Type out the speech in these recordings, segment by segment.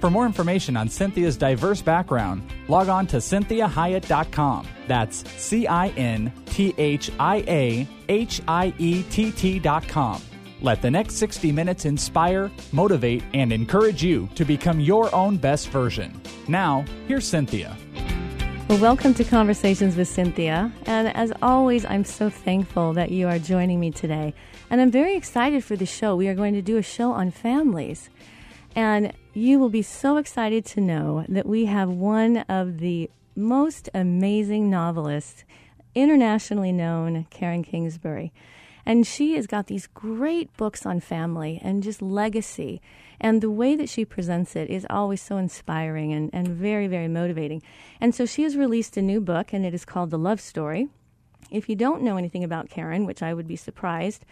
For more information on Cinthia's diverse background, log on to cinthiahiett.com. That's C I N T H I A H I E T T.com. Let the next 60 minutes inspire, motivate, and encourage you to become your own best version. Now, here's Cinthia. Well, welcome to Conversations with Cinthia. And as always, I'm so thankful that you are joining me today. And I'm very excited for the show. We are going to do a show on families. And you will be so excited to know that we have one of the most amazing novelists, internationally known Karen Kingsbury. And she has got these great books on family and just legacy. And the way that she presents it is always so inspiring and, and very, very motivating. And so she has released a new book, and it is called The Love Story. If you don't know anything about Karen, which I would be surprised,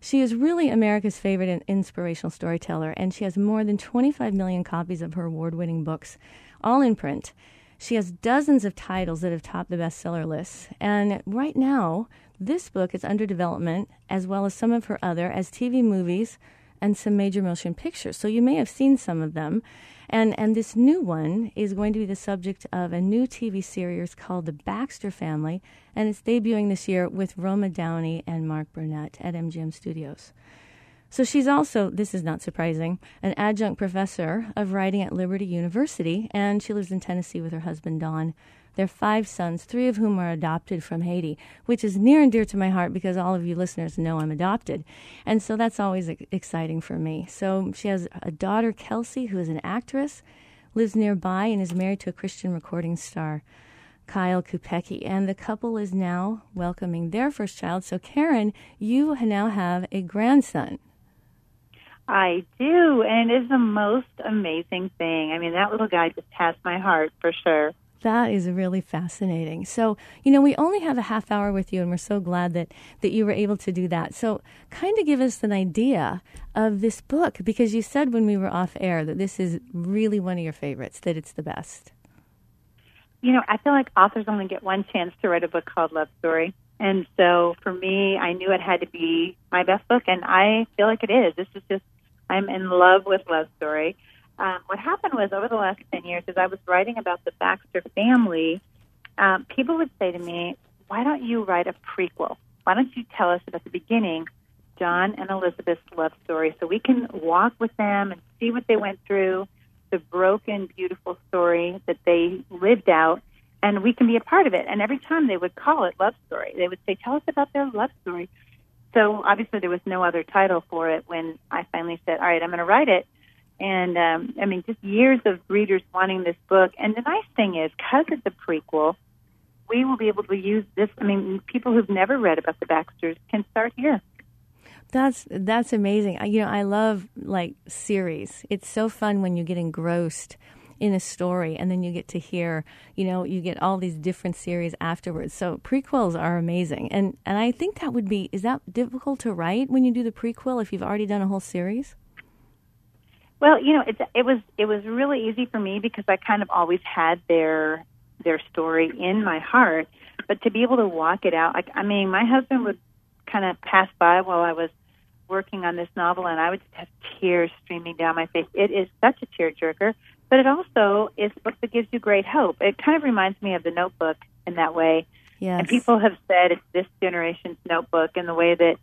she is really America's favorite and inspirational storyteller, and she has more than 25 million copies of her award winning books, all in print. She has dozens of titles that have topped the bestseller lists. And right now, this book is under development, as well as some of her other, as TV movies and some major motion pictures. So you may have seen some of them. And, and this new one is going to be the subject of a new TV series called The Baxter Family, and it's debuting this year with Roma Downey and Mark Burnett at MGM Studios. So she's also, this is not surprising, an adjunct professor of writing at Liberty University, and she lives in Tennessee with her husband, Don. Their five sons, three of whom are adopted from Haiti, which is near and dear to my heart because all of you listeners know I'm adopted. And so that's always exciting for me. So she has a daughter, Kelsey, who is an actress, lives nearby, and is married to a Christian recording star. Kyle Kupecky, and the couple is now welcoming their first child. So, Karen, you now have a grandson. I do, and it is the most amazing thing. I mean, that little guy just has my heart for sure. That is really fascinating. So, you know, we only have a half hour with you, and we're so glad that, that you were able to do that. So, kind of give us an idea of this book, because you said when we were off air that this is really one of your favorites, that it's the best. You know, I feel like authors only get one chance to write a book called Love Story. And so for me, I knew it had to be my best book, and I feel like it is. This is just, I'm in love with Love Story um, what happened was over the last 10 years, as I was writing about the Baxter family, um, people would say to me, why don't you write a prequel? Why don't you tell us about the beginning, John and Elizabeth's love story, so we can walk with them and see what they went through, the broken, beautiful story that they lived out, and we can be a part of it. And every time they would call it love story, they would say, tell us about their love story. So obviously there was no other title for it when I finally said, all right, I'm going to write it and um, I mean, just years of readers wanting this book. And the nice thing is, because it's a prequel, we will be able to use this. I mean, people who've never read about the Baxters can start here. That's that's amazing. You know, I love like series. It's so fun when you get engrossed in a story and then you get to hear, you know, you get all these different series afterwards. So prequels are amazing. And and I think that would be is that difficult to write when you do the prequel if you've already done a whole series? Well, you know, it, it was it was really easy for me because I kind of always had their their story in my heart, but to be able to walk it out, like I mean, my husband would kind of pass by while I was working on this novel, and I would just have tears streaming down my face. It is such a tearjerker, but it also is a book that gives you great hope. It kind of reminds me of The Notebook in that way. Yes. And people have said it's this generation's Notebook in the way that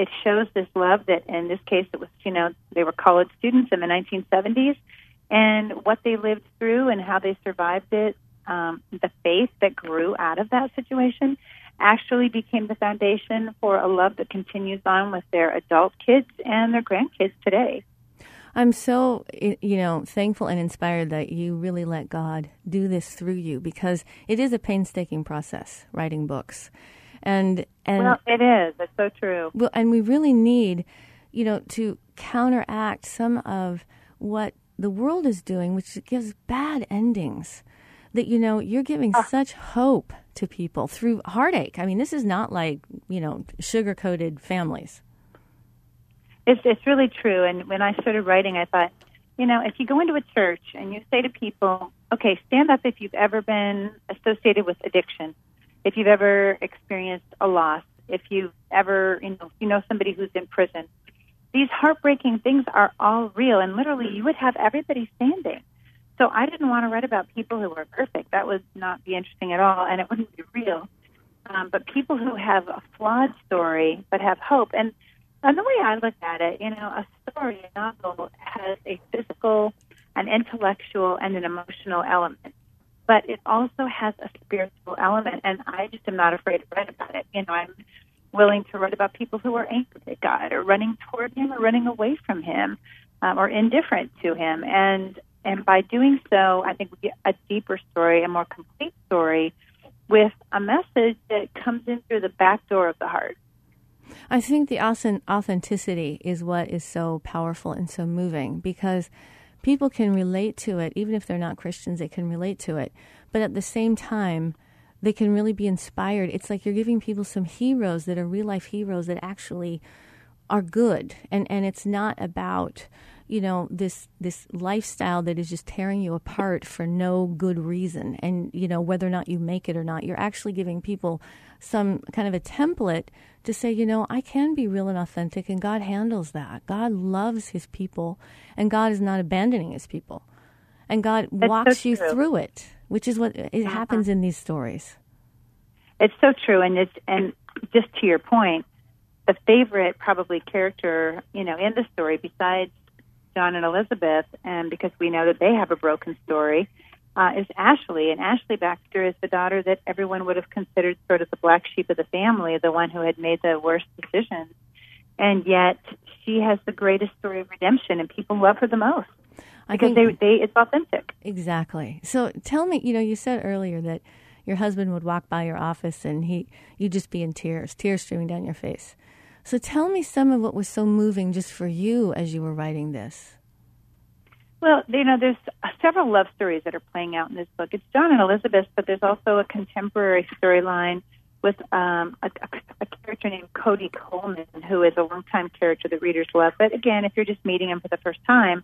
it shows this love that in this case it was you know they were college students in the 1970s and what they lived through and how they survived it um, the faith that grew out of that situation actually became the foundation for a love that continues on with their adult kids and their grandkids today. I'm so you know thankful and inspired that you really let God do this through you because it is a painstaking process writing books and and well, it is. It's so true. Well, and we really need, you know, to counteract some of what the world is doing, which gives bad endings. that you know you're giving oh. such hope to people through heartache. I mean, this is not like you know sugar coated families. It's it's really true. And when I started writing, I thought, you know, if you go into a church and you say to people, okay, stand up if you've ever been associated with addiction, if you've ever experienced a loss, if you've ever, you know, you know somebody who's in prison. These heartbreaking things are all real, and literally, you would have everybody standing. So I didn't want to write about people who were perfect. That would not be interesting at all, and it wouldn't be real. Um, but people who have a flawed story but have hope, and and the way I look at it, you know, a story, a novel has a physical, an intellectual, and an emotional element. But it also has a spiritual element, and I just am not afraid to write about it. You know, I'm willing to write about people who are angry at God, or running toward Him, or running away from Him, um, or indifferent to Him. And and by doing so, I think we get a deeper story, a more complete story, with a message that comes in through the back door of the heart. I think the authenticity is what is so powerful and so moving because people can relate to it, even if they're not Christians, they can relate to it. But at the same time, they can really be inspired. It's like you're giving people some heroes that are real life heroes that actually are good. And, and it's not about you know this this lifestyle that is just tearing you apart for no good reason. And you know whether or not you make it or not you're actually giving people some kind of a template to say you know I can be real and authentic and God handles that. God loves his people and God is not abandoning his people. And God That's walks so you through it which is what it uh-huh. happens in these stories. It's so true. And it's and just to your point the favorite probably character you know in the story besides John and Elizabeth, and because we know that they have a broken story, uh, is Ashley. And Ashley Baxter is the daughter that everyone would have considered sort of the black sheep of the family, the one who had made the worst decisions. And yet she has the greatest story of redemption, and people love her the most I because they, they it's authentic. Exactly. So tell me, you know, you said earlier that your husband would walk by your office and he you'd just be in tears, tears streaming down your face. So tell me some of what was so moving just for you as you were writing this. Well, you know, there's several love stories that are playing out in this book. It's John and Elizabeth, but there's also a contemporary storyline with um, a, a, character named Cody Coleman, who is a longtime character that readers love. But again, if you're just meeting him for the first time,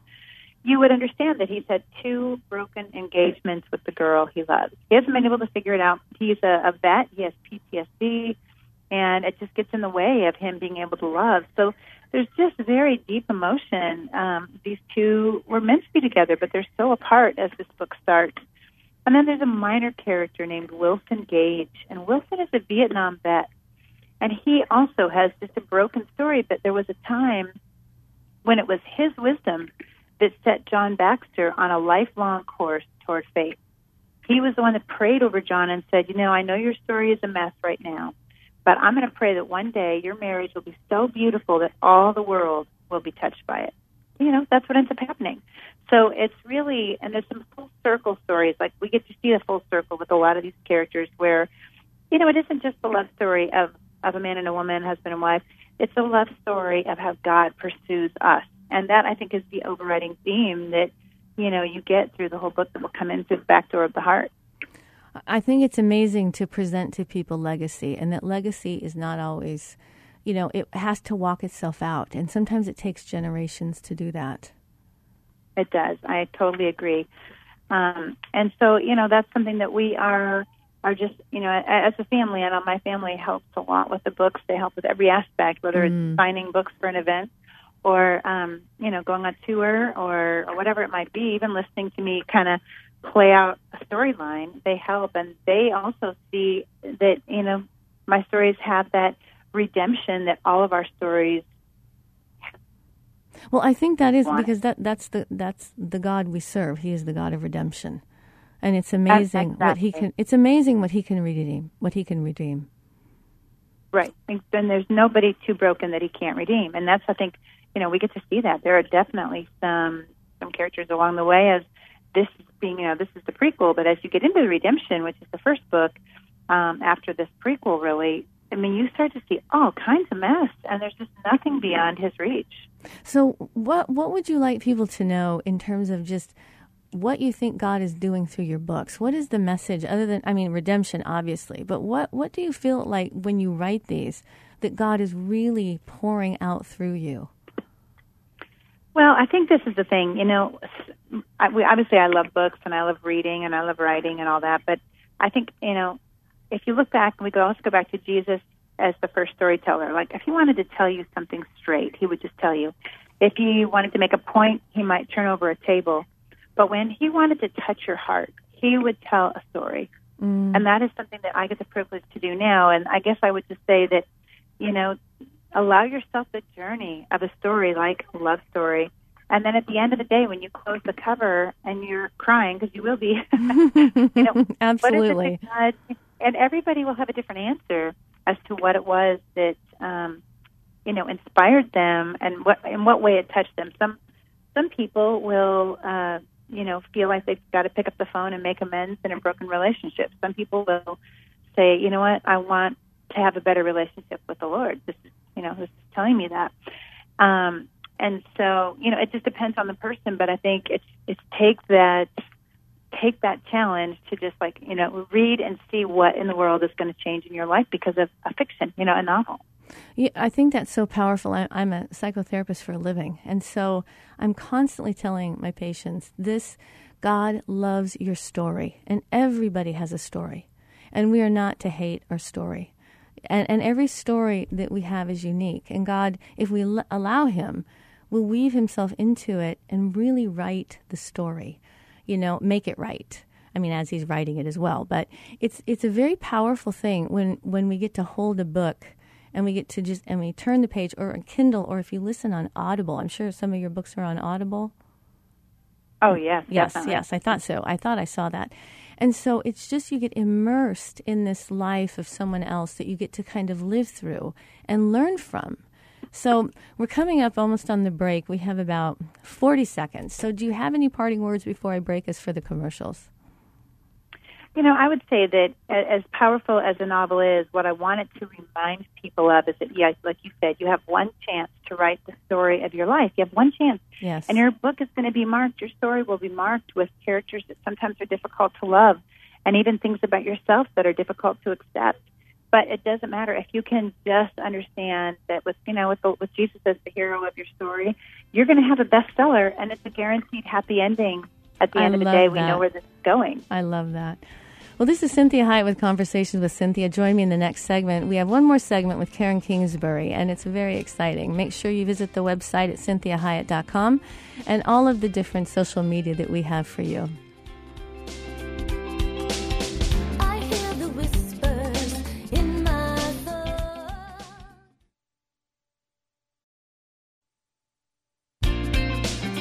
you would understand that he's had two broken engagements with the girl he loves. He hasn't been able to figure it out. He's a, a vet. He has PTSD and it just gets in the way of him being able to love. So there's just very deep emotion. Um, these two were meant to be together, but they're so apart as this book starts. And then there's a minor character named Wilson Gage, and Wilson is a Vietnam vet, and he also has just a broken story. But there was a time when it was his wisdom that set John Baxter on a lifelong course toward faith. He was the one that prayed over John and said, "You know, I know your story is a mess right now." But I'm going to pray that one day your marriage will be so beautiful that all the world will be touched by it. You know, that's what ends up happening. So it's really, and there's some full circle stories. Like we get to see the full circle with a lot of these characters where, you know, it isn't just the love story of, of a man and a woman, husband and wife. It's a love story of how God pursues us. And that I think is the overriding theme that, you know, you get through the whole book that will come in through the back door of the heart. I think it's amazing to present to people legacy, and that legacy is not always, you know, it has to walk itself out, and sometimes it takes generations to do that. It does. I totally agree. Um, and so, you know, that's something that we are are just, you know, as a family. and my family helps a lot with the books. They help with every aspect, whether mm. it's finding books for an event or, um, you know, going on tour or, or whatever it might be. Even listening to me kind of play out a storyline, they help, and they also see that you know my stories have that redemption that all of our stories. Well, I think that is want. because that that's the that's the God we serve. He is the God of redemption, and it's amazing exactly. what he can. It's amazing what he can redeem. What he can redeem. Right, and there's nobody too broken that he can't redeem, and that's I think you know we get to see that there are definitely some some characters along the way as this being, you know, this is the prequel, but as you get into the Redemption, which is the first book um, after this prequel, really, I mean, you start to see all kinds of mess, and there's just nothing beyond his reach. So, what what would you like people to know in terms of just what you think God is doing through your books. What is the message other than I mean redemption obviously, but what what do you feel like when you write these that God is really pouring out through you? Well, I think this is the thing. You know, I, we, obviously I love books and I love reading and I love writing and all that, but I think you know, if you look back, and we could also go back to Jesus as the first storyteller. Like, if he wanted to tell you something straight, he would just tell you. If he wanted to make a point, he might turn over a table. But when he wanted to touch your heart, he would tell a story. Mm. And that is something that I get the privilege to do now. And I guess I would just say that, you know, allow yourself the journey of a story like love story. And then at the end of the day, when you close the cover and you're crying, because you will be, you know, absolutely. and everybody will have a different answer as to what it was that um, you know inspired them and what in what way it touched them. Some some people will uh, you know feel like they've got to pick up the phone and make amends in a broken relationship. Some people will say, you know what, I want to have a better relationship with the Lord. This is you know is telling me that. Um, and so you know it just depends on the person, but I think it's it's take that take that challenge to just like you know read and see what in the world is going to change in your life because of a fiction, you know, a novel. Yeah, I think that's so powerful. I, I'm a psychotherapist for a living, and so I'm constantly telling my patients this: God loves your story, and everybody has a story, and we are not to hate our story. And, and every story that we have is unique. And God, if we l- allow Him, will weave Himself into it and really write the story you know, make it right. I mean, as he's writing it as well. But it's it's a very powerful thing when when we get to hold a book and we get to just and we turn the page or a Kindle or if you listen on Audible. I'm sure some of your books are on Audible. Oh yes, yes, definitely. yes. I thought so. I thought I saw that. And so it's just you get immersed in this life of someone else that you get to kind of live through and learn from. So we're coming up almost on the break. We have about 40 seconds. So do you have any parting words before I break us for the commercials? You know, I would say that as powerful as a novel is, what I wanted to remind people of is that, yeah, like you said, you have one chance to write the story of your life. You have one chance. Yes. And your book is going to be marked, your story will be marked with characters that sometimes are difficult to love and even things about yourself that are difficult to accept. But it doesn't matter if you can just understand that with you know with the, with Jesus as the hero of your story, you're going to have a bestseller, and it's a guaranteed happy ending. At the I end of the day, we know where this is going. I love that. Well, this is Cinthia Hiett with Conversations with Cinthia. Join me in the next segment. We have one more segment with Karen Kingsbury, and it's very exciting. Make sure you visit the website at cinthiahiett.com and all of the different social media that we have for you.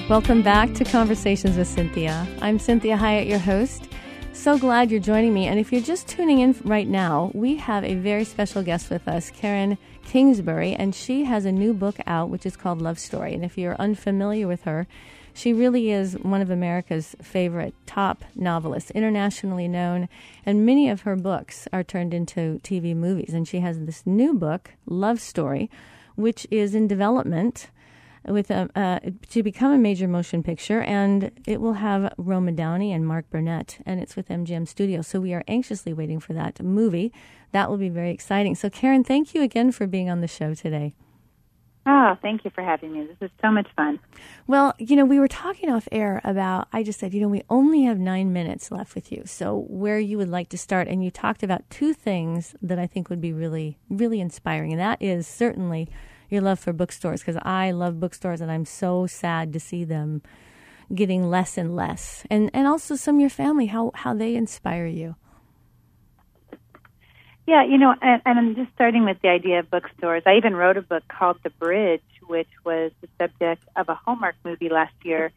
Welcome back to Conversations with Cinthia. I'm Cinthia Hiett, your host. So glad you're joining me. And if you're just tuning in right now, we have a very special guest with us, Karen Kingsbury, and she has a new book out which is called Love Story. And if you're unfamiliar with her, she really is one of America's favorite top novelists, internationally known, and many of her books are turned into TV movies. And she has this new book, Love Story, which is in development with a, uh, to become a major motion picture, and it will have Roma Downey and Mark Burnett, and it's with MGM Studios. So we are anxiously waiting for that movie. That will be very exciting. So, Karen, thank you again for being on the show today. Oh, thank you for having me. This is so much fun. Well, you know, we were talking off air about, I just said, you know, we only have nine minutes left with you. So, where you would like to start. And you talked about two things that I think would be really, really inspiring. And that is certainly your love for bookstores because I love bookstores and I'm so sad to see them getting less and less. And and also some of your family how how they inspire you. Yeah, you know, and, and I'm just starting with the idea of bookstores. I even wrote a book called The Bridge, which was the subject of a Hallmark movie last year,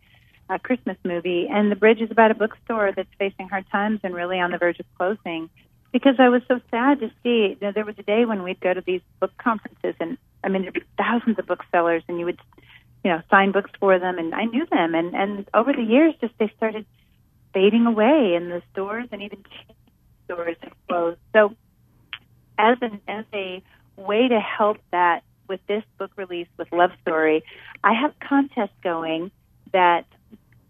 a Christmas movie. And The Bridge is about a bookstore that's facing hard times and really on the verge of closing because I was so sad to see. You know, there was a day when we'd go to these book conferences, and I mean, there'd be thousands of booksellers, and you would, you know, sign books for them, and I knew them, and and over the years, just they started fading away, in the stores and even stores closed. So, as an as a way to help that with this book release with Love Story, I have contests going that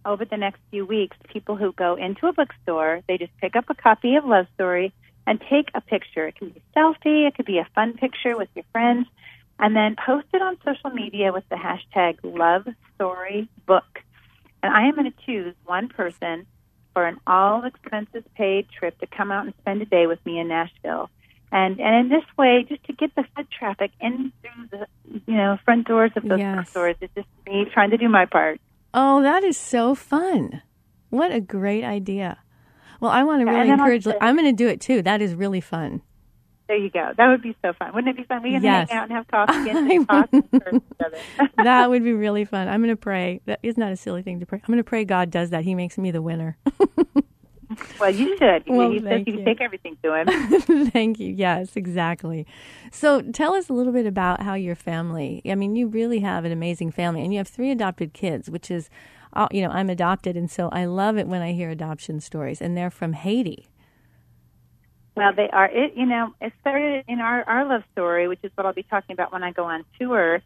over the next few weeks people who go into a bookstore, they just pick up a copy of Love Story and take a picture. It can be a selfie, it could be a fun picture with your friends, and then post it on social media with the hashtag Love Story Book. And I am going to choose one person for an all expenses paid trip to come out and spend a day with me in Nashville. And and in this way, just to get the foot traffic in through the you know front doors of those Yes. stores, it's just me trying to do my part. Oh, that is so fun. What a great idea. Well, I want to really then encourage, I'm going to do it too. That is really fun. There you go. That would be so fun. Wouldn't it be fun? We can Yes. hang out and have coffee and talk and that would be really fun. I'm going to pray. That isn't a silly thing to pray? I'm going to pray God does that. He makes me the winner. well, you should. Well, he says you. can take everything to him. Thank you. Yes, exactly. So tell us a little bit about how your family, I mean, you really have an amazing family and you have three adopted kids, which is, you know, I'm adopted. And so I love it when I hear adoption stories and they're from Haiti. Well, they are. It you know it started in our our love story, which is what I'll be talking about when I go on tour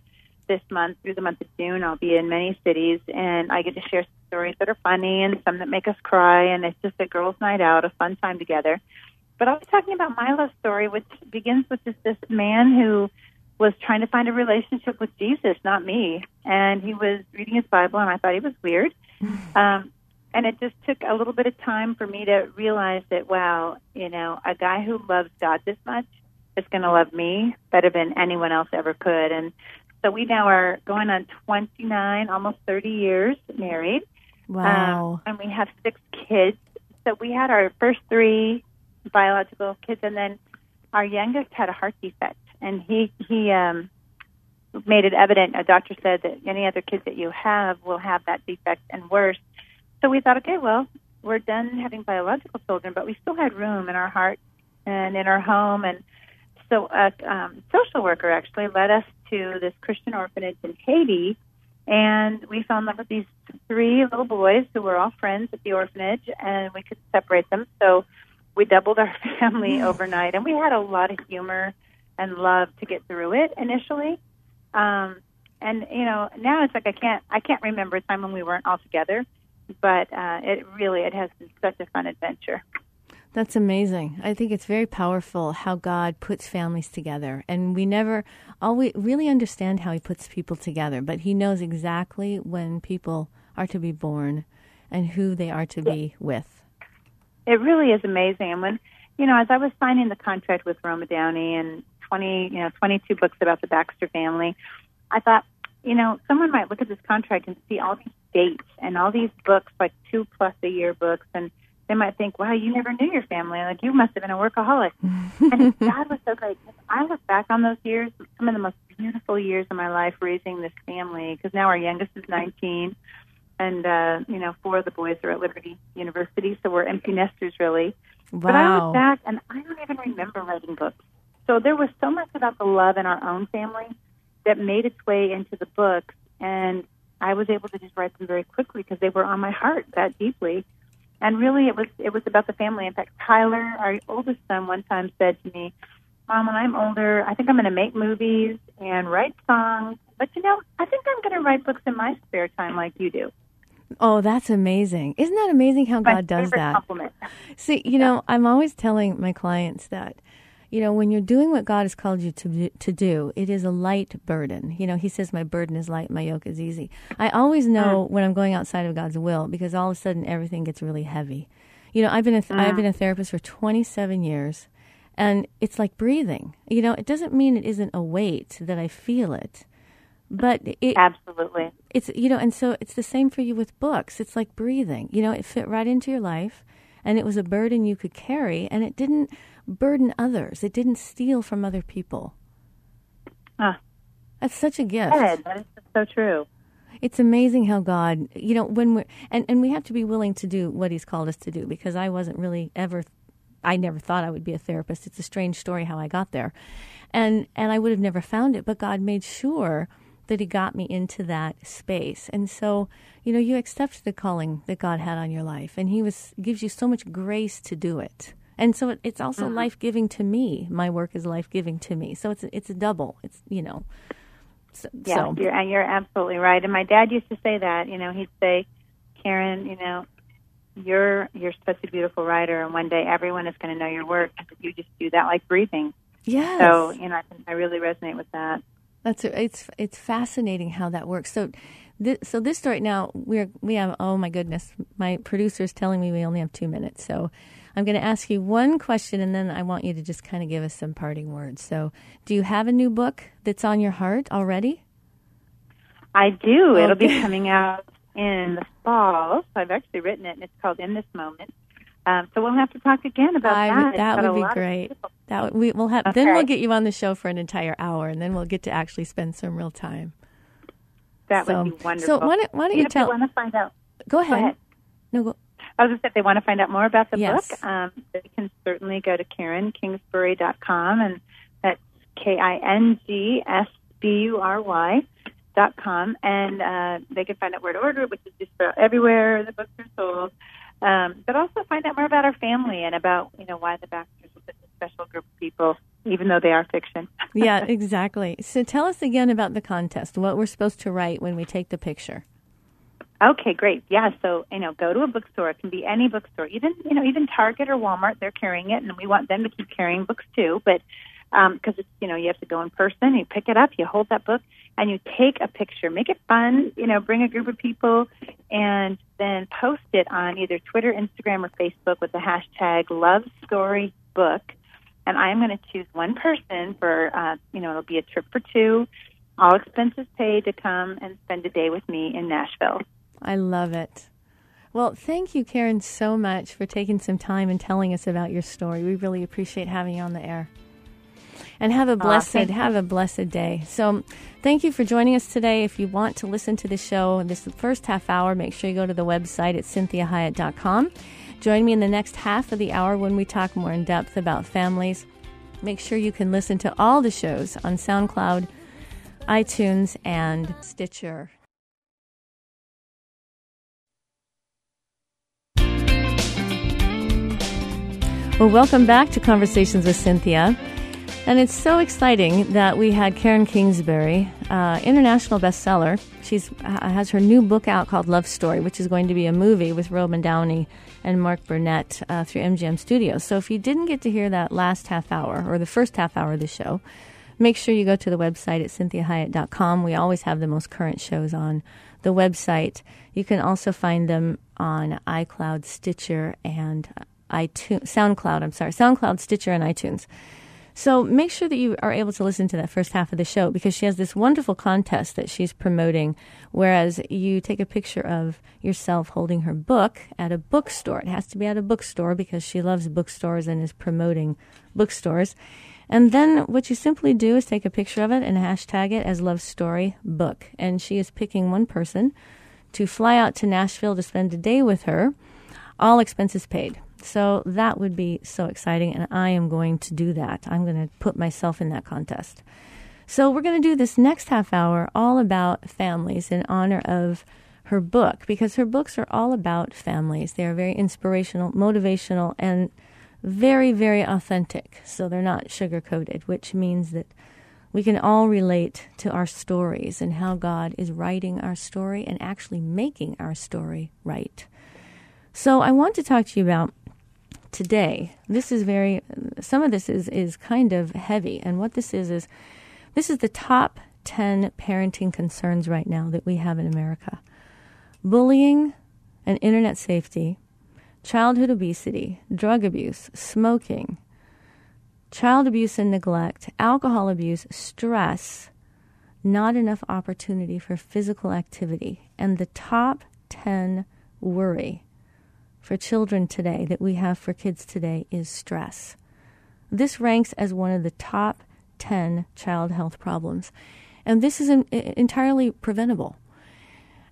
this month through the month of June. I'll be in many cities, and I get to share stories that are funny and some that make us cry, and it's just a girls' night out, a fun time together. But I'll be talking about my love story, which begins with just this man who was trying to find a relationship with Jesus, not me, and he was reading his Bible, and I thought he was weird. Um, and it just took a little bit of time for me to realize that wow you know a guy who loves god this much is going to love me better than anyone else ever could. And so we now are going on 29 almost 30 years married. Wow. um, and we have six kids. So we had our first three biological kids and then our youngest had a heart defect and he he um made it evident a doctor said that any other kids that you have will have that defect and worse so we thought, okay, well, we're done having biological children, but we still had room in our heart and in our home. And so a um, social worker actually led us to this Christian orphanage in Haiti, and we fell in love with these three little boys who were all friends at the orphanage, and we could separate them. So we doubled our family overnight, and we had a lot of humor and love to get through it initially. Um, and you know, now it's like I can't I can't remember a time when we weren't all together but uh, it really it has been such a fun adventure. That's amazing. I think it's very powerful how God puts families together. And we never always really understand how He puts people together, but He knows exactly when people are to be born and who they are to be with. It really is amazing. And when you know, as I was signing the contract with Roma Downey and twenty, you know, twenty-two books about the Baxter family, I thought, you know, someone might look at this contract and see all these dates and all these books, like two plus a year books, and they might think, wow, you never knew your family. Like, you must have been a workaholic. and God was so great. I look back on those years, some of the most beautiful years of my life raising this family, because now our youngest is 19, and, uh, you know, four of the boys are at Liberty University, so we're empty nesters, really. Wow. But I look back, and I don't even remember writing books. So there was so much about the love in our own family that made its way into the books, and I was able to just write them very quickly because they were on my heart that deeply. And really, it was it was about the family. In fact, Tyler, our oldest son, one time said to me, "Mom, when I'm older, I think I'm going to make movies and write songs. But you know, I think I'm going to write books in my spare time, like you do." Oh, that's amazing. Isn't that amazing how My God does that? Compliment. See, you know, I'm always telling my clients that, you know, when you're doing what God has called you to to do, it is a light burden. You know, He says, "My burden is light, my yoke is easy." I always know mm. when I'm going outside of God's will because all of a sudden everything gets really heavy. You know, I've been a th- I've mm. been a therapist for 27 years, and it's like breathing. You know, it doesn't mean it isn't a weight that I feel it, but it, Absolutely. it's you know and so it's the same for you with books it's like breathing you know it fit right into your life and it was a burden you could carry and it didn't burden others. It didn't steal from other people. Ah. that's such a gift. Ed, that is so true. it's amazing how god you know when we're, and, and we have to be willing to do what he's called us to do because i wasn't really ever i never thought i would be a therapist. It's a strange story how i got there. And and i would have never found it but god made sure that he got me into that space. And so you know you accept the calling that god had on your life and he was gives you so much grace to do it and so it, it's also mm-hmm. life-giving to me my work is life-giving to me so it's it's a double it's you know so, Yeah, so you're, and you're absolutely right. And my dad used to say that. You know, he'd say, Karen, you know, you're you're such a beautiful writer, and one day everyone is going to know your work. You just do that like breathing. Yes. So you know, I, I really resonate with that. That's it's it's fascinating how that works. So, this, so this story now we're we have oh my goodness, my producer is telling me we only have two minutes. So, I'm going to ask you one question, and then I want you to just kind of give us some parting words. So, do you have a new book that's on your heart already? I do. Okay. It'll be coming out in the fall. So I've actually written it, and it's called In This Moment. Um, so we'll have to talk again about I, that. That would be great. That we will have. Okay. Then we'll get you on the show for an entire hour, and then we'll get to actually spend some real time. That so, would be wonderful. So why don't, why don't you, you tell? Want to find out? Go ahead. Go ahead. No, go. I was just if they want to find out more about the yes. book, um, they can certainly go to KarenKingsbury.com, and that's K I N G S B U R Y dot com, and uh, they can find out where to order it, which is just everywhere the books are sold. Um, but also find out more about our family and about you know why the Baxters are such a special group of people, even though they are fiction. yeah, exactly. So tell us again about the contest. What we're supposed to write when we take the picture. Okay, great. Yeah, so you know, go to a bookstore. It can be any bookstore, even you know, even Target or Walmart. They're carrying it, and we want them to keep carrying books too. But because um, it's you know, you have to go in person. You pick it up, you hold that book, and you take a picture. Make it fun. You know, bring a group of people, and then post it on either Twitter, Instagram, or Facebook with the hashtag Love Story Book. And I'm going to choose one person for uh, you know, it'll be a trip for two, all expenses paid to come and spend a day with me in Nashville. I love it. Well, thank you, Karen, so much for taking some time and telling us about your story. We really appreciate having you on the air. And have a blessed have a blessed day. So, thank you for joining us today. If you want to listen to the show, this first half hour, make sure you go to the website at cinthiahiett.com. Join me in the next half of the hour when we talk more in depth about families. Make sure you can listen to all the shows on SoundCloud, iTunes, and Stitcher. Well, welcome back to Conversations with Cinthia. And it's so exciting that we had Karen Kingsbury, uh, international bestseller. She has her new book out called Love Story, which is going to be a movie with Robin Downey and Mark Burnett uh, through MGM Studios. So if you didn't get to hear that last half hour or the first half hour of the show, make sure you go to the website at cynthiahiett.com. We always have the most current shows on the website. You can also find them on iCloud, Stitcher, and iTunes, SoundCloud. I'm sorry, SoundCloud, Stitcher, and iTunes. So make sure that you are able to listen to that first half of the show because she has this wonderful contest that she's promoting. Whereas you take a picture of yourself holding her book at a bookstore. It has to be at a bookstore because she loves bookstores and is promoting bookstores. And then what you simply do is take a picture of it and hashtag it as Love Story Book. And she is picking one person to fly out to Nashville to spend a day with her, all expenses paid. So that would be so exciting, and I am going to do that. I'm going to put myself in that contest. So we're going to do this next half hour all about families in honor of her book because her books are all about families. They are very inspirational, motivational, and very, very authentic. So they're not sugar coated, which means that we can all relate to our stories and how God is writing our story and actually making our story right. So I want to talk to you about today. This is very, some of this is, is kind of heavy. And what this is, is this is the top 10 parenting concerns right now that we have in America bullying and internet safety, childhood obesity, drug abuse, smoking, child abuse and neglect, alcohol abuse, stress, not enough opportunity for physical activity. And the top 10 worry for children today, that we have for kids today, is stress. This ranks as one of the top 10 child health problems. And this is an, entirely preventable.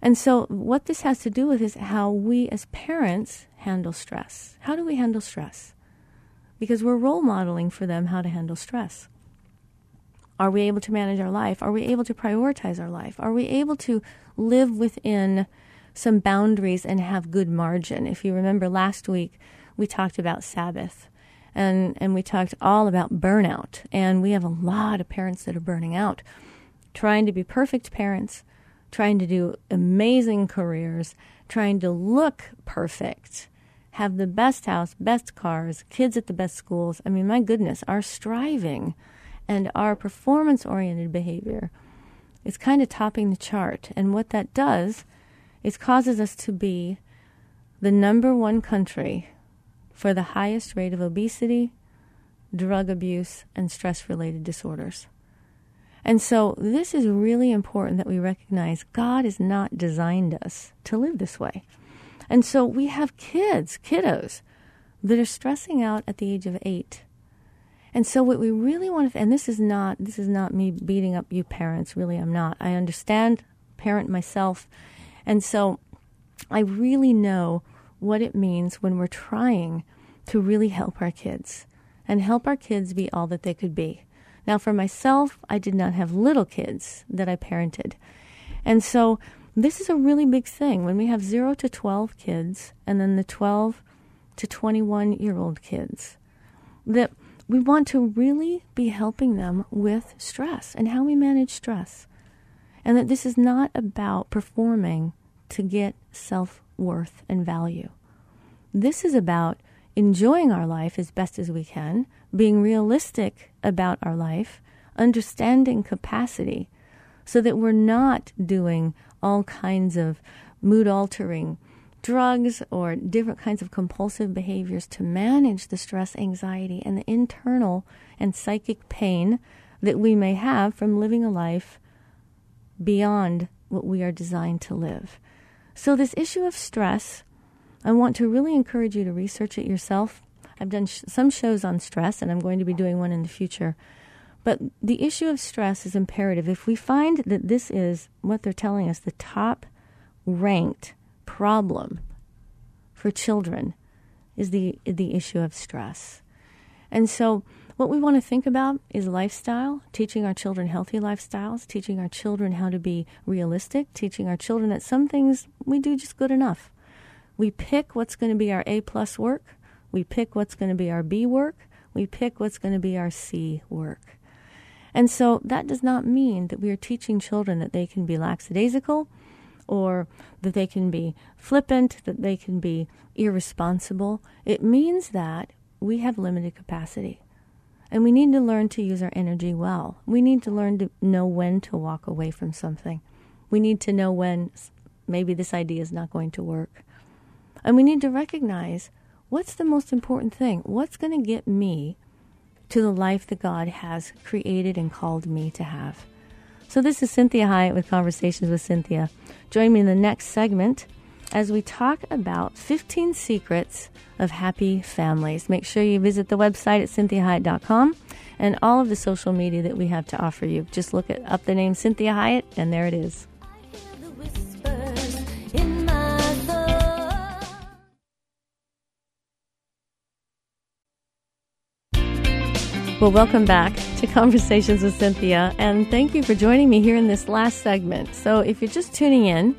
And so, what this has to do with is how we as parents handle stress. How do we handle stress? Because we're role modeling for them how to handle stress. Are we able to manage our life? Are we able to prioritize our life? Are we able to live within some boundaries and have good margin. If you remember last week, we talked about Sabbath and, and we talked all about burnout. And we have a lot of parents that are burning out, trying to be perfect parents, trying to do amazing careers, trying to look perfect, have the best house, best cars, kids at the best schools. I mean, my goodness, our striving and our performance oriented behavior is kind of topping the chart. And what that does is causes us to be the number one country for the highest rate of obesity, drug abuse, and stress related disorders. And so, this is really important that we recognize God has not designed us to live this way. And so, we have kids, kiddos, that are stressing out at the age of eight. And so, what we really want to, and this is not, this is not me beating up you parents. Really, I'm not. I understand, parent myself, and so I really know what it means when we're trying to really help our kids and help our kids be all that they could be. Now, for myself, I did not have little kids that I parented. And so this is a really big thing when we have 0 to 12 kids and then the 12 to 21 year old kids that we want to really be helping them with stress and how we manage stress. And that this is not about performing to get self worth and value. This is about enjoying our life as best as we can, being realistic about our life, understanding capacity, so that we're not doing all kinds of mood altering drugs or different kinds of compulsive behaviors to manage the stress, anxiety, and the internal and psychic pain that we may have from living a life beyond what we are designed to live. So, this issue of stress I want to really encourage you to research it yourself. I've done sh- some shows on stress, and I'm going to be doing one in the future. But the issue of stress is imperative. If we find that this is what they're telling us, the top ranked problem for children is the the issue of stress. And so what we want to think about is lifestyle, teaching our children healthy lifestyles, teaching our children how to be realistic, teaching our children that some things we do just good enough. We pick what's going to be our A plus work. We pick what's going to be our B work. We pick what's going to be our C work. And so that does not mean that we are teaching children that they can be lackadaisical or that they can be flippant, that they can be irresponsible. It means that we have limited capacity. And we need to learn to use our energy well. We need to learn to know when to walk away from something. We need to know when maybe this idea is not going to work. And we need to recognize what's the most important thing? What's going to get me to the life that God has created and called me to have? So, this is Cinthia Hiett with Conversations with Cinthia. Join me in the next segment as we talk about 15 secrets of happy families. Make sure you visit the website at cinthiahiett.com and all of the social media that we have to offer you. Just look at, up the name Cinthia Hiett, and there it is. Well, welcome back to Conversations with Cinthia, and thank you for joining me here in this last segment. So, if you're just tuning in,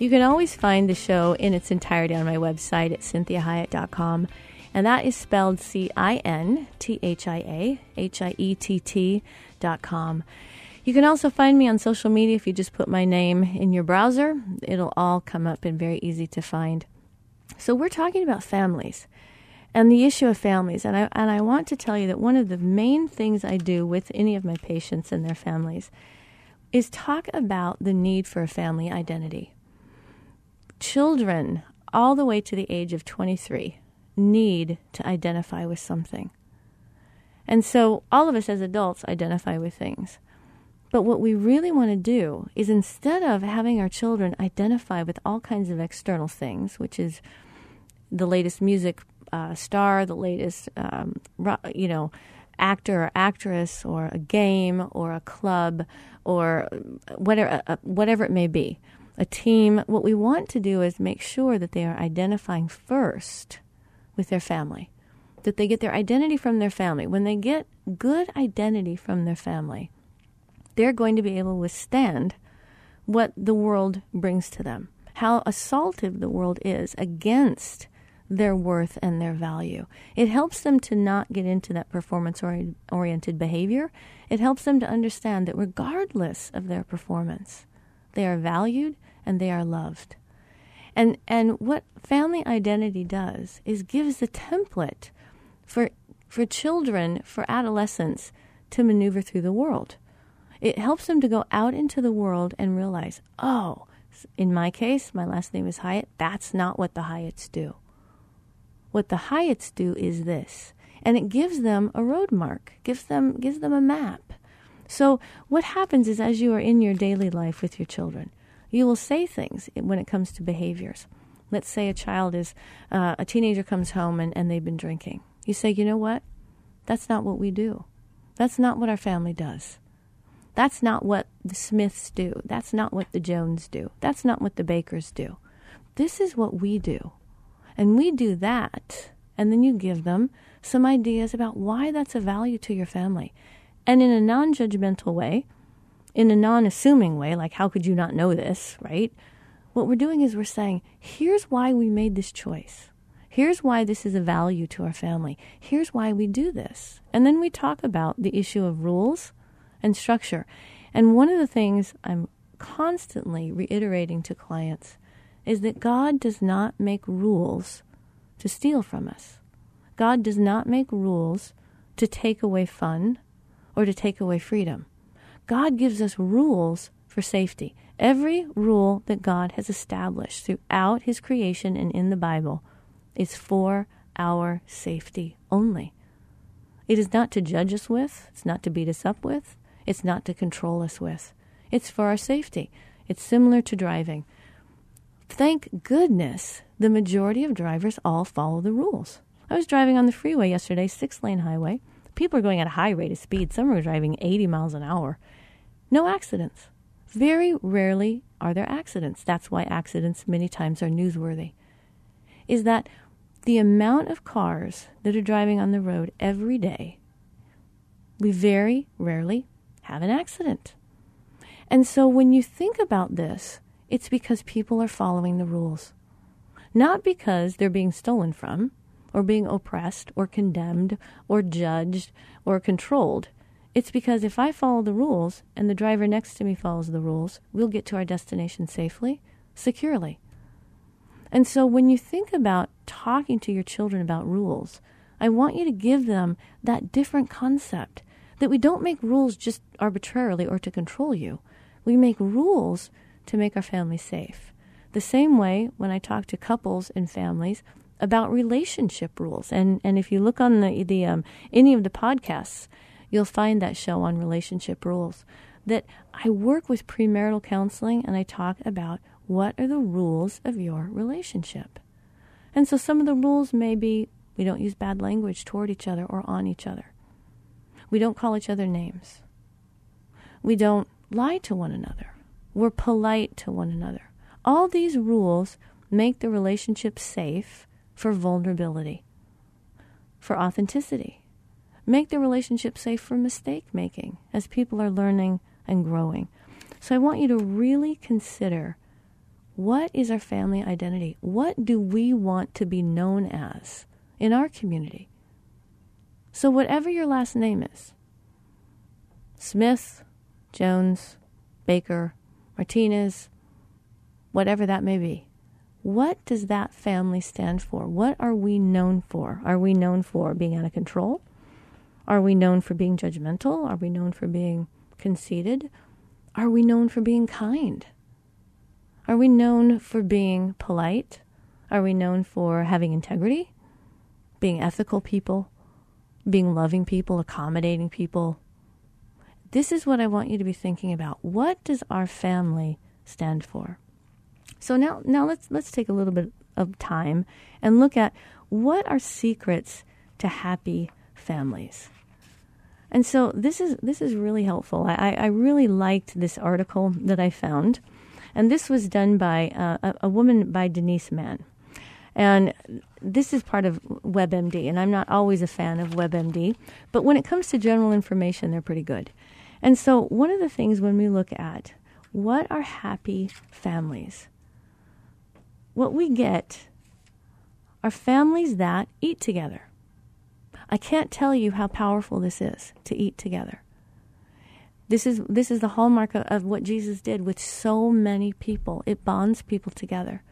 you can always find the show in its entirety on my website at cinthiahiett.com, and that is spelled C I N T H I A H I E T T dot com. You can also find me on social media if you just put my name in your browser. It'll all come up and very easy to find. So, we're talking about families and the issue of families. And I, and I want to tell you that one of the main things I do with any of my patients and their families is talk about the need for a family identity. Children, all the way to the age of 23, need to identify with something. And so all of us as adults identify with things. But what we really want to do is instead of having our children identify with all kinds of external things, which is the latest music uh, star, the latest, um, you know, actor or actress, or a game, or a club, or whatever, uh, whatever it may be, a team. What we want to do is make sure that they are identifying first with their family, that they get their identity from their family. When they get good identity from their family, they're going to be able to withstand what the world brings to them, how assaultive the world is against their worth and their value. It helps them to not get into that performance oriented behavior. It helps them to understand that regardless of their performance, they are valued, and they are loved. And, and what family identity does is gives the template for, for children, for adolescents to maneuver through the world. It helps them to go out into the world and realize, oh, in my case, my last name is Hiett. That's not what the Hietts do. What the Hietts do is this, and it gives them a road mark, gives them gives them a map. So what happens is, as you are in your daily life with your children, you will say things when it comes to behaviors. Let's say a child is uh, a teenager comes home and, and they've been drinking. You say, you know what? That's not what we do. That's not what our family does. That's not what the Smiths do. That's not what the Jones do. That's not what the Bakers do. This is what we do. And we do that. And then you give them some ideas about why that's a value to your family. And in a non judgmental way, in a non assuming way, like how could you not know this, right? What we're doing is we're saying, here's why we made this choice. Here's why this is a value to our family. Here's why we do this. And then we talk about the issue of rules and structure. And one of the things I'm constantly reiterating to clients is that God does not make rules to steal from us. God does not make rules to take away fun or to take away freedom. God gives us rules for safety. Every rule that God has established throughout His creation and in the Bible is for our safety only. It is not to judge us with, it's not to beat us up with, it's not to control us with. It's for our safety. It's similar to driving. Thank goodness the majority of drivers all follow the rules. I was driving on the freeway yesterday, six lane highway. People are going at a high rate of speed. Some are driving 80 miles an hour. No accidents. Very rarely are there accidents. That's why accidents many times are newsworthy. Is that the amount of cars that are driving on the road every day, we very rarely have an accident. And so when you think about this, it's because people are following the rules. Not because they're being stolen from, or being oppressed, or condemned, or judged, or controlled. It's because if I follow the rules and the driver next to me follows the rules, we'll get to our destination safely, securely. And so when you think about talking to your children about rules, I want you to give them that different concept that we don't make rules just arbitrarily or to control you. We make rules to make our family safe. The same way when I talk to couples and families about relationship rules, and, and if you look on the, the um, any of the podcasts, you'll find that show on relationship rules. That I work with premarital counseling and I talk about what are the rules of your relationship. And so some of the rules may be we don't use bad language toward each other or on each other. We don't call each other names. We don't lie to one another. We're polite to one another. All these rules make the relationship safe for vulnerability, for authenticity. Make the relationship safe for mistake making as people are learning and growing. So I want you to really consider what is our family identity? What do we want to be known as in our community? So, whatever your last name is Smith, Jones, Baker, Martinez, whatever that may be. What does that family stand for? What are we known for? Are we known for being out of control? Are we known for being judgmental? Are we known for being conceited? Are we known for being kind? Are we known for being polite? Are we known for having integrity? Being ethical people? being loving people, accommodating people. This is what I want you to be thinking about. What does our family stand for? So now now let's let's take a little bit of time and look at what are secrets to happy families. And so this is this is really helpful. I, I really liked this article that I found, and this was done by uh, a, a woman by Denise Mann. And this is part of WebMD, and I'm not always a fan of WebMD, but when it comes to general information, they're pretty good. And so, one of the things when we look at what are happy families, what we get are families that eat together. I can't tell you how powerful this is to eat together. This is this is the hallmark of, of what Jesus did with so many people. It bonds people together.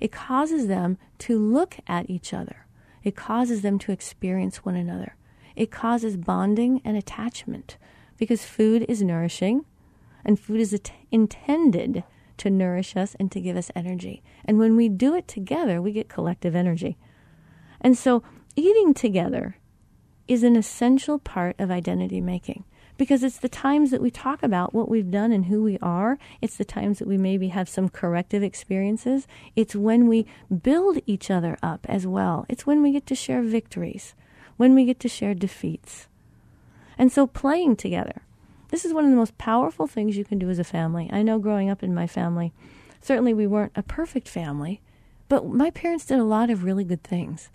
It causes them to look at each other. It causes them to experience one another. It causes bonding and attachment because food is nourishing and food is at- intended to nourish us and to give us energy. And when we do it together, we get collective energy. And so eating together is an essential part of identity making because it's the times that we talk about what we've done and who we are. It's the times that we maybe have some corrective experiences. It's when we build each other up as well. It's when we get to share victories, when we get to share defeats. And so playing together. This is one of the most powerful things you can do as a family. I know growing up in my family, certainly we weren't a perfect family, but my parents did a lot of really good things.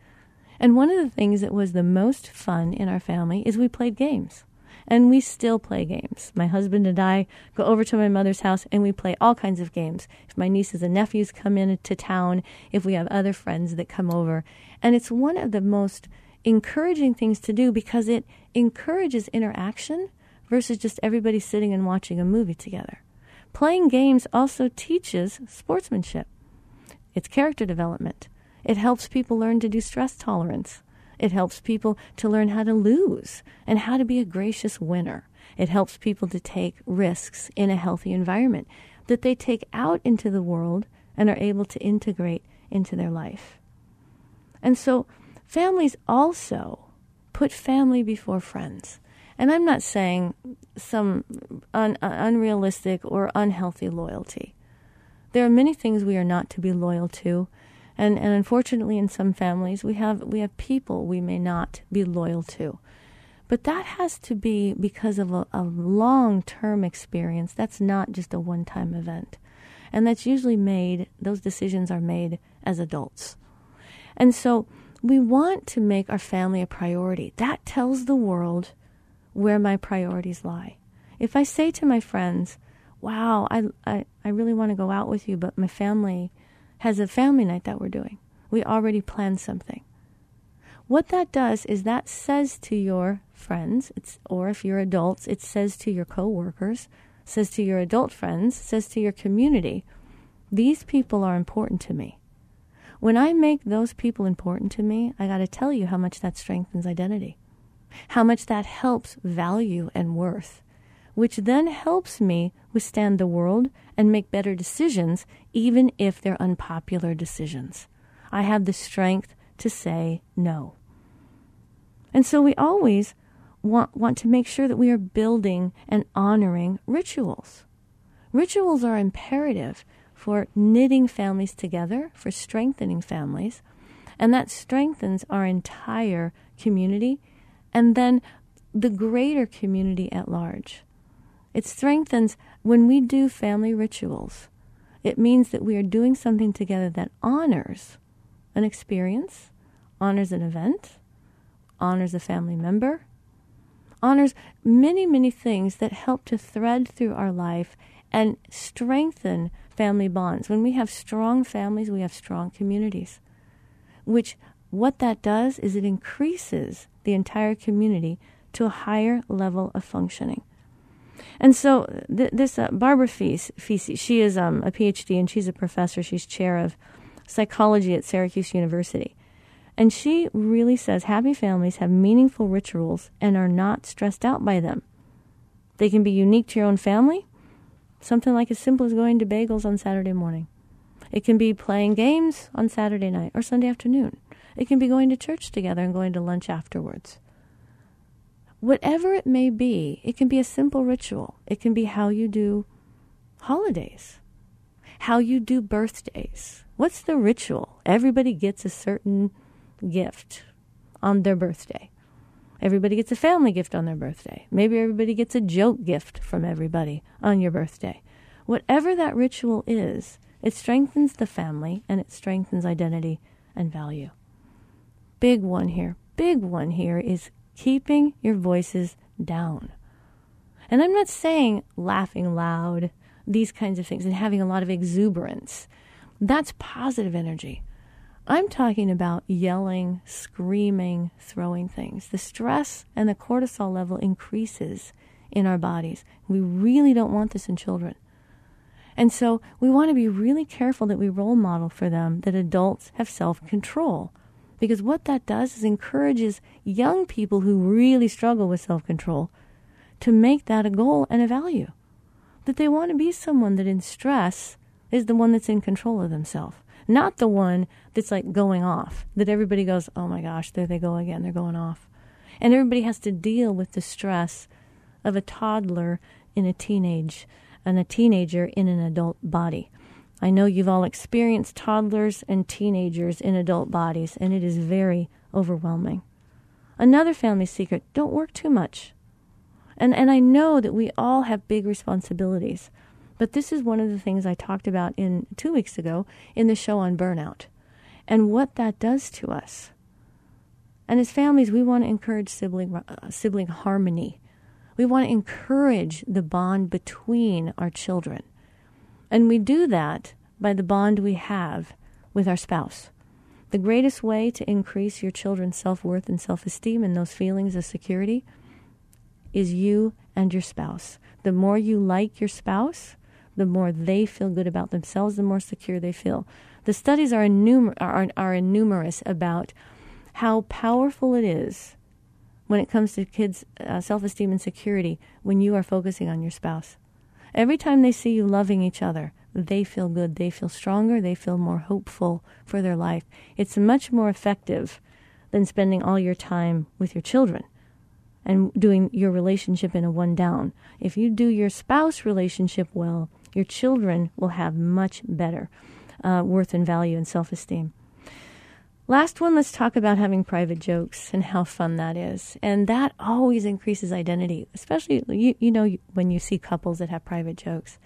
And one of the things that was the most fun in our family is we played games and we still play games. My husband and I go over to my mother's house and we play all kinds of games. If my nieces and nephews come into town, if we have other friends that come over. And it's one of the most encouraging things to do because it encourages interaction versus just everybody sitting and watching a movie together. Playing games also teaches sportsmanship. It's character development. It helps people learn to do stress tolerance. It helps people to learn how to lose and how to be a gracious winner. It helps people to take risks in a healthy environment that they take out into the world and are able to integrate into their life. And so families also put family before friends. And I'm not saying some un- uh, unrealistic or unhealthy loyalty. There are many things we are not to be loyal to, and, and unfortunately, in some families, we have, we have people we may not be loyal to. But that has to be because of a, a long term experience. That's not just a one time event. And that's usually made, those decisions are made as adults. And so we want to make our family a priority. That tells the world where my priorities lie. If I say to my friends, wow, I, I, I really want to go out with you, but my family has a family night that we're doing. We already planned something. What that does is that says to your friends, it's, or if you're adults, it says to your coworkers, says to your adult friends, says to your community, these people are important to me. When I make those people important to me, I got to tell you how much that strengthens identity, how much that helps value and worth which then helps me withstand the world and make better decisions, even if they're unpopular decisions. I have the strength to say no. And so we always want, want to make sure that we are building and honoring rituals. Rituals are imperative for knitting families together, for strengthening families, and that strengthens our entire community and then the greater community at large. It strengthens when we do family rituals. It means that we are doing something together that honors an experience, honors an event, honors a family member, honors many, many things that help to thread through our life and strengthen family bonds. When we have strong families, we have strong communities, which what that does is it increases the entire community to a higher level of functioning. And so th- this uh, Barbara Fiese, she is um, a PhD and she's a professor. She's chair of psychology at Syracuse University. And she really says happy families have meaningful rituals and are not stressed out by them. They can be unique to your own family, something like as simple as going to bagels on Saturday morning. It can be playing games on Saturday night or Sunday afternoon. It can be going to church together and going to lunch afterwards. Whatever it may be, it can be a simple ritual. It can be how you do holidays, how you do birthdays. What's the ritual? Everybody gets a certain gift on their birthday. Everybody gets a family gift on their birthday. Maybe everybody gets a joke gift from everybody on your birthday. Whatever that ritual is, it strengthens the family and it strengthens identity and value. Big one here, big one here is keeping your voices down. And I'm not saying laughing loud, these kinds of things, and having a lot of exuberance. That's positive energy. I'm talking about yelling, screaming, throwing things. The stress and the cortisol level increases in our bodies. We really don't want this in children. And so we want to be really careful that we role model for them that adults have self control. Because what that does is encourages young people who really struggle with self control to make that a goal and a value. That they want to be someone that in stress is the one that's in control of themselves, not the one that's like going off, that everybody goes, oh my gosh, there they go again, they're going off. And everybody has to deal with the stress of a toddler in a teenage and a teenager in an adult body. I know you've all experienced toddlers and teenagers in adult bodies, and it is very overwhelming. Another family secret don't work too much. And, and I know that we all have big responsibilities, but this is one of the things I talked about in two weeks ago in the show on burnout and what that does to us. And as families, we want to encourage sibling, uh, sibling harmony. We want to encourage the bond between our children. And we do that by the bond we have with our spouse. The greatest way to increase your children's self worth and self esteem and those feelings of security is you and your spouse. The more you like your spouse, the more they feel good about themselves, the more secure they feel. The studies are, innumer- are, are numerous about how powerful it is when it comes to kids' uh, self esteem and security when you are focusing on your spouse. Every time they see you loving each other, they feel good, they feel stronger, they feel more hopeful for their life. It's much more effective than spending all your time with your children and doing your relationship in a one down. If you do your spouse relationship well, your children will have much better uh, worth and value and self esteem. Last one, let's talk about having private jokes and how fun that is. And that always increases identity, especially, you, you know, when you see couples that have private jokes.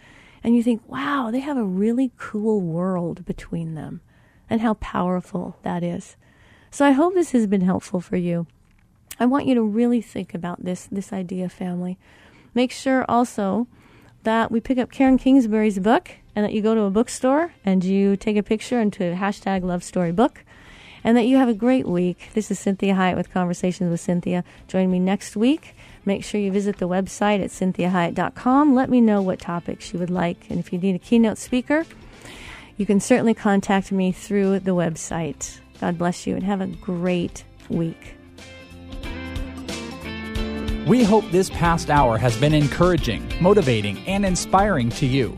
And you think, wow, they have a really cool world between them and how powerful that is. So I hope this has been helpful for you. I want you to really think about this, this idea of family. Make sure also that we pick up Karen Kingsbury's book and that you go to a bookstore and you take a picture into hashtag love story book and that you have a great week. This is Cinthia Hiett with Conversations with Cinthia. Join me next week. Make sure you visit the website at cinthiahiett.com. Let me know what topics you would like. And if you need a keynote speaker, you can certainly contact me through the website. God bless you and have a great week. We hope this past hour has been encouraging, motivating, and inspiring to you.